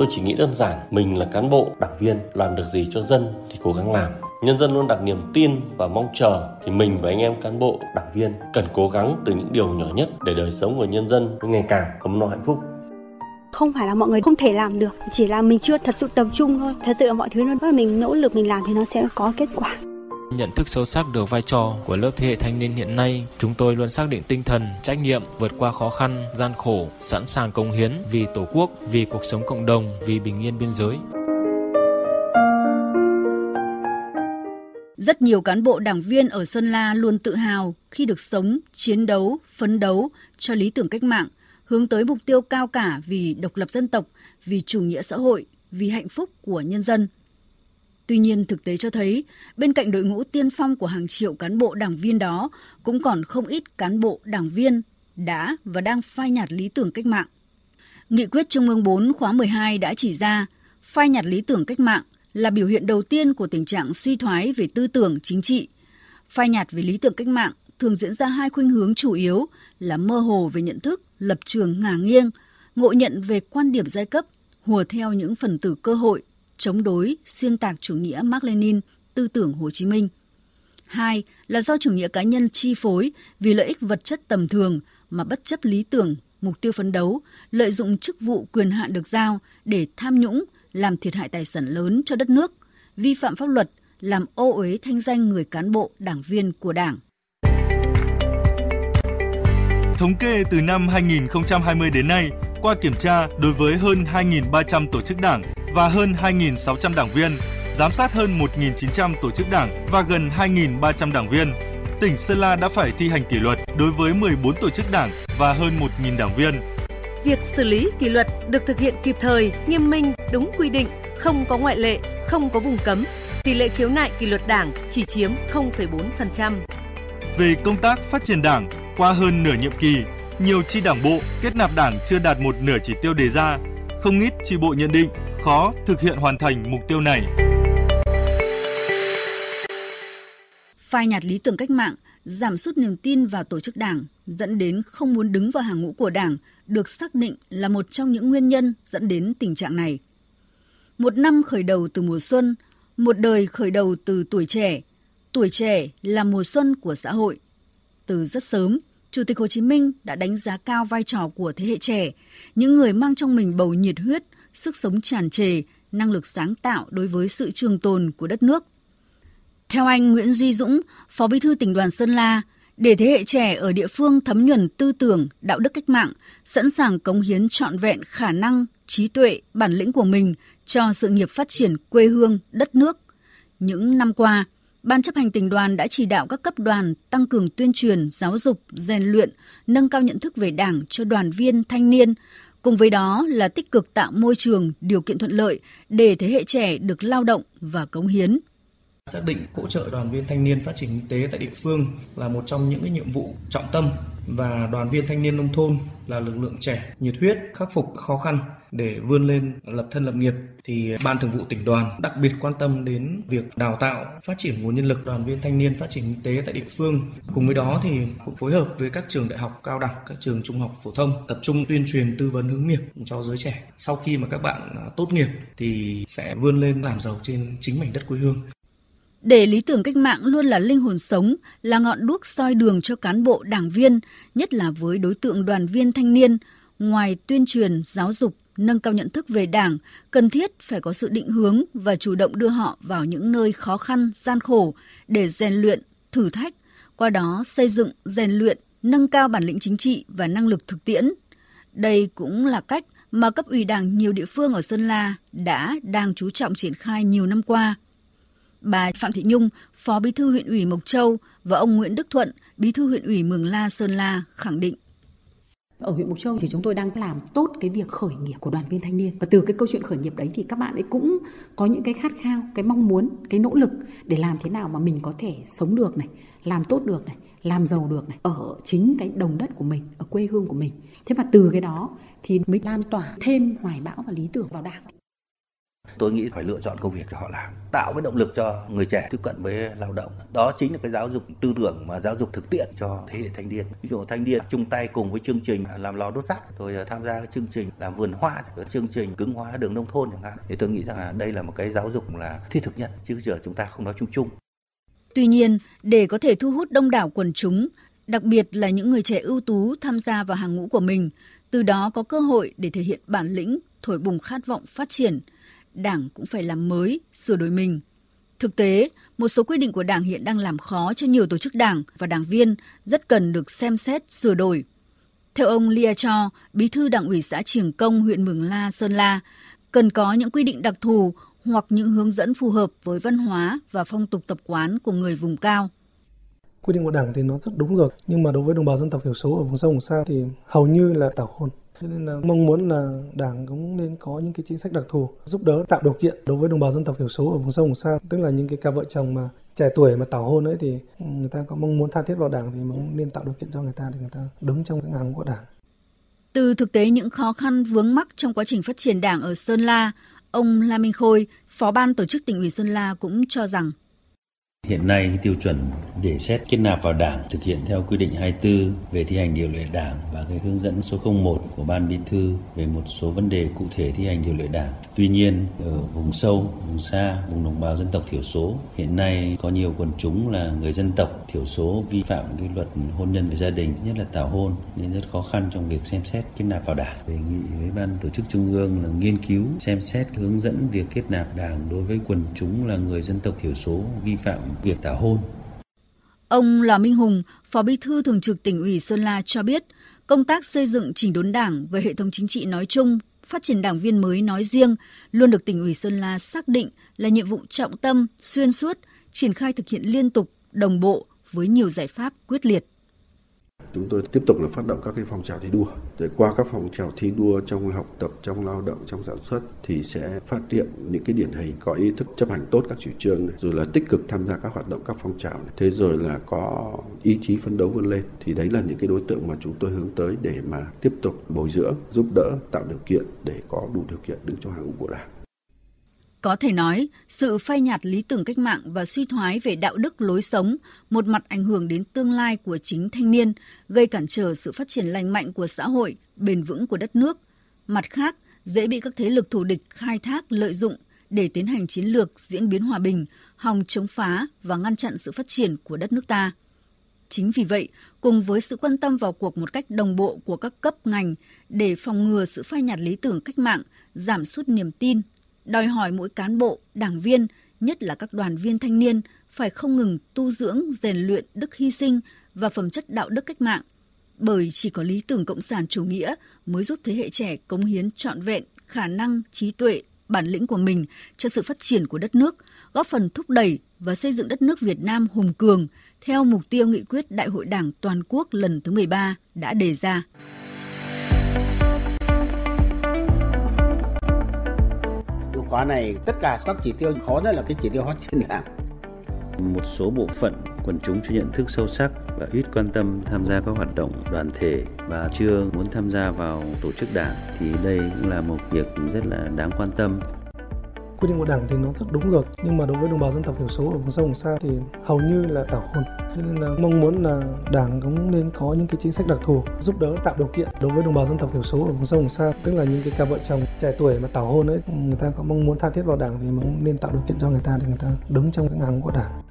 tôi chỉ nghĩ đơn giản, mình là cán bộ, đảng viên, làm được gì cho dân thì cố gắng làm. Nhân dân luôn đặt niềm tin và mong chờ thì mình và anh em cán bộ, đảng viên cần cố gắng từ những điều nhỏ nhất để đời sống của nhân dân ngày càng ấm no hạnh phúc. Không phải là mọi người không thể làm được, chỉ là mình chưa thật sự tập trung thôi. Thật sự là mọi thứ nó mình nỗ lực mình làm thì nó sẽ có kết quả. Nhận thức sâu sắc được vai trò của lớp thế hệ thanh niên hiện nay, chúng tôi luôn xác định tinh thần, trách nhiệm, vượt qua khó khăn, gian khổ, sẵn sàng công hiến vì Tổ quốc, vì cuộc sống cộng đồng, vì bình yên biên giới. Rất nhiều cán bộ đảng viên ở Sơn La luôn tự hào khi được sống, chiến đấu, phấn đấu cho lý tưởng cách mạng, hướng tới mục tiêu cao cả vì độc lập dân tộc, vì chủ nghĩa xã hội, vì hạnh phúc của nhân dân. Tuy nhiên, thực tế cho thấy, bên cạnh đội ngũ tiên phong của hàng triệu cán bộ đảng viên đó, cũng còn không ít cán bộ đảng viên đã và đang phai nhạt lý tưởng cách mạng. Nghị quyết Trung ương 4 khóa 12 đã chỉ ra, phai nhạt lý tưởng cách mạng là biểu hiện đầu tiên của tình trạng suy thoái về tư tưởng chính trị. Phai nhạt về lý tưởng cách mạng thường diễn ra hai khuynh hướng chủ yếu là mơ hồ về nhận thức, lập trường ngả nghiêng, ngộ nhận về quan điểm giai cấp, hùa theo những phần tử cơ hội, chống đối, xuyên tạc chủ nghĩa Mark Lenin, tư tưởng Hồ Chí Minh. Hai là do chủ nghĩa cá nhân chi phối vì lợi ích vật chất tầm thường mà bất chấp lý tưởng, mục tiêu phấn đấu, lợi dụng chức vụ quyền hạn được giao để tham nhũng, làm thiệt hại tài sản lớn cho đất nước, vi phạm pháp luật, làm ô uế thanh danh người cán bộ, đảng viên của Đảng. Thống kê từ năm 2020 đến nay, qua kiểm tra đối với hơn 2.300 tổ chức đảng và hơn 2.600 đảng viên, giám sát hơn 1.900 tổ chức đảng và gần 2.300 đảng viên, tỉnh Sơn La đã phải thi hành kỷ luật đối với 14 tổ chức đảng và hơn 1.000 đảng viên. Việc xử lý kỷ luật được thực hiện kịp thời, nghiêm minh, đúng quy định, không có ngoại lệ, không có vùng cấm. Tỷ lệ khiếu nại kỷ luật đảng chỉ chiếm 0,4%. Về công tác phát triển đảng, qua hơn nửa nhiệm kỳ, nhiều chi đảng bộ kết nạp đảng chưa đạt một nửa chỉ tiêu đề ra. Không ít chi bộ nhận định khó thực hiện hoàn thành mục tiêu này. Phai nhạt lý tưởng cách mạng, giảm sút niềm tin vào tổ chức đảng, dẫn đến không muốn đứng vào hàng ngũ của đảng, được xác định là một trong những nguyên nhân dẫn đến tình trạng này. Một năm khởi đầu từ mùa xuân, một đời khởi đầu từ tuổi trẻ. Tuổi trẻ là mùa xuân của xã hội. Từ rất sớm, Chủ tịch Hồ Chí Minh đã đánh giá cao vai trò của thế hệ trẻ, những người mang trong mình bầu nhiệt huyết, sức sống tràn trề, năng lực sáng tạo đối với sự trường tồn của đất nước. Theo anh Nguyễn Duy Dũng, Phó Bí thư tỉnh đoàn Sơn La, để thế hệ trẻ ở địa phương thấm nhuần tư tưởng, đạo đức cách mạng, sẵn sàng cống hiến trọn vẹn khả năng, trí tuệ, bản lĩnh của mình cho sự nghiệp phát triển quê hương, đất nước. Những năm qua, Ban chấp hành tỉnh đoàn đã chỉ đạo các cấp đoàn tăng cường tuyên truyền, giáo dục, rèn luyện, nâng cao nhận thức về Đảng cho đoàn viên, thanh niên, cùng với đó là tích cực tạo môi trường, điều kiện thuận lợi để thế hệ trẻ được lao động và cống hiến. Xác định hỗ trợ đoàn viên thanh niên phát triển kinh tế tại địa phương là một trong những cái nhiệm vụ trọng tâm và đoàn viên thanh niên nông thôn là lực lượng trẻ nhiệt huyết khắc phục khó khăn để vươn lên lập thân lập nghiệp thì ban thường vụ tỉnh đoàn đặc biệt quan tâm đến việc đào tạo phát triển nguồn nhân lực đoàn viên thanh niên phát triển kinh tế tại địa phương. Cùng với đó thì cũng phối hợp với các trường đại học cao đẳng các trường trung học phổ thông tập trung tuyên truyền tư vấn hướng nghiệp cho giới trẻ. Sau khi mà các bạn à, tốt nghiệp thì sẽ vươn lên làm giàu trên chính mảnh đất quê hương. Để lý tưởng cách mạng luôn là linh hồn sống, là ngọn đuốc soi đường cho cán bộ đảng viên, nhất là với đối tượng đoàn viên thanh niên, ngoài tuyên truyền, giáo dục, nâng cao nhận thức về đảng, cần thiết phải có sự định hướng và chủ động đưa họ vào những nơi khó khăn, gian khổ để rèn luyện, thử thách, qua đó xây dựng, rèn luyện, nâng cao bản lĩnh chính trị và năng lực thực tiễn. Đây cũng là cách mà cấp ủy đảng nhiều địa phương ở Sơn La đã đang chú trọng triển khai nhiều năm qua – Bà Phạm Thị Nhung, Phó Bí thư huyện ủy Mộc Châu và ông Nguyễn Đức Thuận, Bí thư huyện ủy Mường La Sơn La khẳng định ở huyện Mộc Châu thì chúng tôi đang làm tốt cái việc khởi nghiệp của đoàn viên thanh niên và từ cái câu chuyện khởi nghiệp đấy thì các bạn ấy cũng có những cái khát khao, cái mong muốn, cái nỗ lực để làm thế nào mà mình có thể sống được này, làm tốt được này, làm giàu được này ở chính cái đồng đất của mình, ở quê hương của mình. Thế mà từ cái đó thì mới lan tỏa thêm hoài bão và lý tưởng vào đảng tôi nghĩ phải lựa chọn công việc cho họ làm tạo cái động lực cho người trẻ tiếp cận với lao động. Đó chính là cái giáo dục tư tưởng mà giáo dục thực tiễn cho thế hệ thanh niên. Ví dụ thanh niên chung tay cùng với chương trình làm lò đốt rác rồi à, tham gia chương trình làm vườn hoa chương trình cứng hóa đường nông thôn chẳng hạn thì tôi nghĩ rằng là đây là một cái giáo dục là thiết thực nhất chứ giờ chúng ta không nói chung chung. Tuy nhiên, để có thể thu hút đông đảo quần chúng, đặc biệt là những người trẻ ưu tú tham gia vào hàng ngũ của mình, từ đó có cơ hội để thể hiện bản lĩnh, thổi bùng khát vọng phát triển, Đảng cũng phải làm mới, sửa đổi mình. Thực tế, một số quy định của Đảng hiện đang làm khó cho nhiều tổ chức Đảng và đảng viên rất cần được xem xét, sửa đổi. Theo ông Lia Cho, Bí thư Đảng ủy xã Triềng Công, huyện Mường La, Sơn La, cần có những quy định đặc thù hoặc những hướng dẫn phù hợp với văn hóa và phong tục tập quán của người vùng cao. Quy định của Đảng thì nó rất đúng rồi, nhưng mà đối với đồng bào dân tộc thiểu số ở vùng sâu vùng xa thì hầu như là tảo hôn. Cho nên là mong muốn là Đảng cũng nên có những cái chính sách đặc thù giúp đỡ tạo điều kiện đối với đồng bào dân tộc thiểu số ở vùng sâu vùng xa, tức là những cái cặp vợ chồng mà trẻ tuổi mà tảo hôn ấy thì người ta có mong muốn tha thiết vào Đảng thì cũng nên tạo điều kiện cho người ta để người ta đứng trong cái ngang của Đảng. Từ thực tế những khó khăn vướng mắc trong quá trình phát triển Đảng ở Sơn La, ông La Minh Khôi, Phó ban tổ chức tỉnh ủy Sơn La cũng cho rằng Hiện nay cái tiêu chuẩn để xét kết nạp vào Đảng thực hiện theo quy định 24 về thi hành điều lệ Đảng và cái hướng dẫn số 01 của Ban Bí thư về một số vấn đề cụ thể thi hành điều lệ Đảng. Tuy nhiên ở vùng sâu, vùng xa, vùng đồng bào dân tộc thiểu số hiện nay có nhiều quần chúng là người dân tộc thiểu số vi phạm cái luật hôn nhân và gia đình, nhất là tảo hôn nên rất khó khăn trong việc xem xét kết nạp vào Đảng. Đề nghị với Ban tổ chức Trung ương là nghiên cứu xem xét hướng dẫn việc kết nạp Đảng đối với quần chúng là người dân tộc thiểu số vi phạm việc tảo hôn. Ông Lò Minh Hùng, Phó Bí thư Thường trực tỉnh ủy Sơn La cho biết, công tác xây dựng chỉnh đốn đảng và hệ thống chính trị nói chung, phát triển đảng viên mới nói riêng luôn được tỉnh ủy Sơn La xác định là nhiệm vụ trọng tâm, xuyên suốt, triển khai thực hiện liên tục, đồng bộ với nhiều giải pháp quyết liệt. Chúng tôi tiếp tục là phát động các cái phong trào thi đua. Để qua các phong trào thi đua trong học tập, trong lao động, trong sản xuất thì sẽ phát hiện những cái điển hình có ý thức chấp hành tốt các chủ trương này, rồi là tích cực tham gia các hoạt động các phong trào này. Thế rồi là có ý chí phấn đấu vươn lên thì đấy là những cái đối tượng mà chúng tôi hướng tới để mà tiếp tục bồi dưỡng, giúp đỡ, tạo điều kiện để có đủ điều kiện đứng trong hàng ngũ của Đảng. Có thể nói, sự phai nhạt lý tưởng cách mạng và suy thoái về đạo đức lối sống, một mặt ảnh hưởng đến tương lai của chính thanh niên, gây cản trở sự phát triển lành mạnh của xã hội, bền vững của đất nước. Mặt khác, dễ bị các thế lực thù địch khai thác lợi dụng để tiến hành chiến lược diễn biến hòa bình, hòng chống phá và ngăn chặn sự phát triển của đất nước ta. Chính vì vậy, cùng với sự quan tâm vào cuộc một cách đồng bộ của các cấp ngành để phòng ngừa sự phai nhạt lý tưởng cách mạng, giảm sút niềm tin, đòi hỏi mỗi cán bộ, đảng viên, nhất là các đoàn viên thanh niên phải không ngừng tu dưỡng, rèn luyện đức hy sinh và phẩm chất đạo đức cách mạng. Bởi chỉ có lý tưởng cộng sản chủ nghĩa mới giúp thế hệ trẻ cống hiến trọn vẹn khả năng, trí tuệ, bản lĩnh của mình cho sự phát triển của đất nước, góp phần thúc đẩy và xây dựng đất nước Việt Nam hùng cường theo mục tiêu nghị quyết Đại hội Đảng toàn quốc lần thứ 13 đã đề ra. Khóa này, tất cả các chỉ tiêu khó nhất là cái chỉ tiêu phát triển đảng một số bộ phận quần chúng chưa nhận thức sâu sắc và ít quan tâm tham gia các hoạt động đoàn thể và chưa muốn tham gia vào tổ chức đảng thì đây cũng là một việc rất là đáng quan tâm quy định của đảng thì nó rất đúng rồi. Nhưng mà đối với đồng bào dân tộc thiểu số ở vùng sâu vùng xa thì hầu như là tảo hôn cho nên là mong muốn là đảng cũng nên có những cái chính sách đặc thù giúp đỡ, tạo điều kiện đối với đồng bào dân tộc thiểu số ở vùng sâu vùng xa. Tức là những cái cặp vợ chồng trẻ tuổi mà tảo hôn ấy, người ta có mong muốn tha thiết vào đảng thì cũng nên tạo điều kiện cho người ta để người ta đứng trong cái ngang của đảng.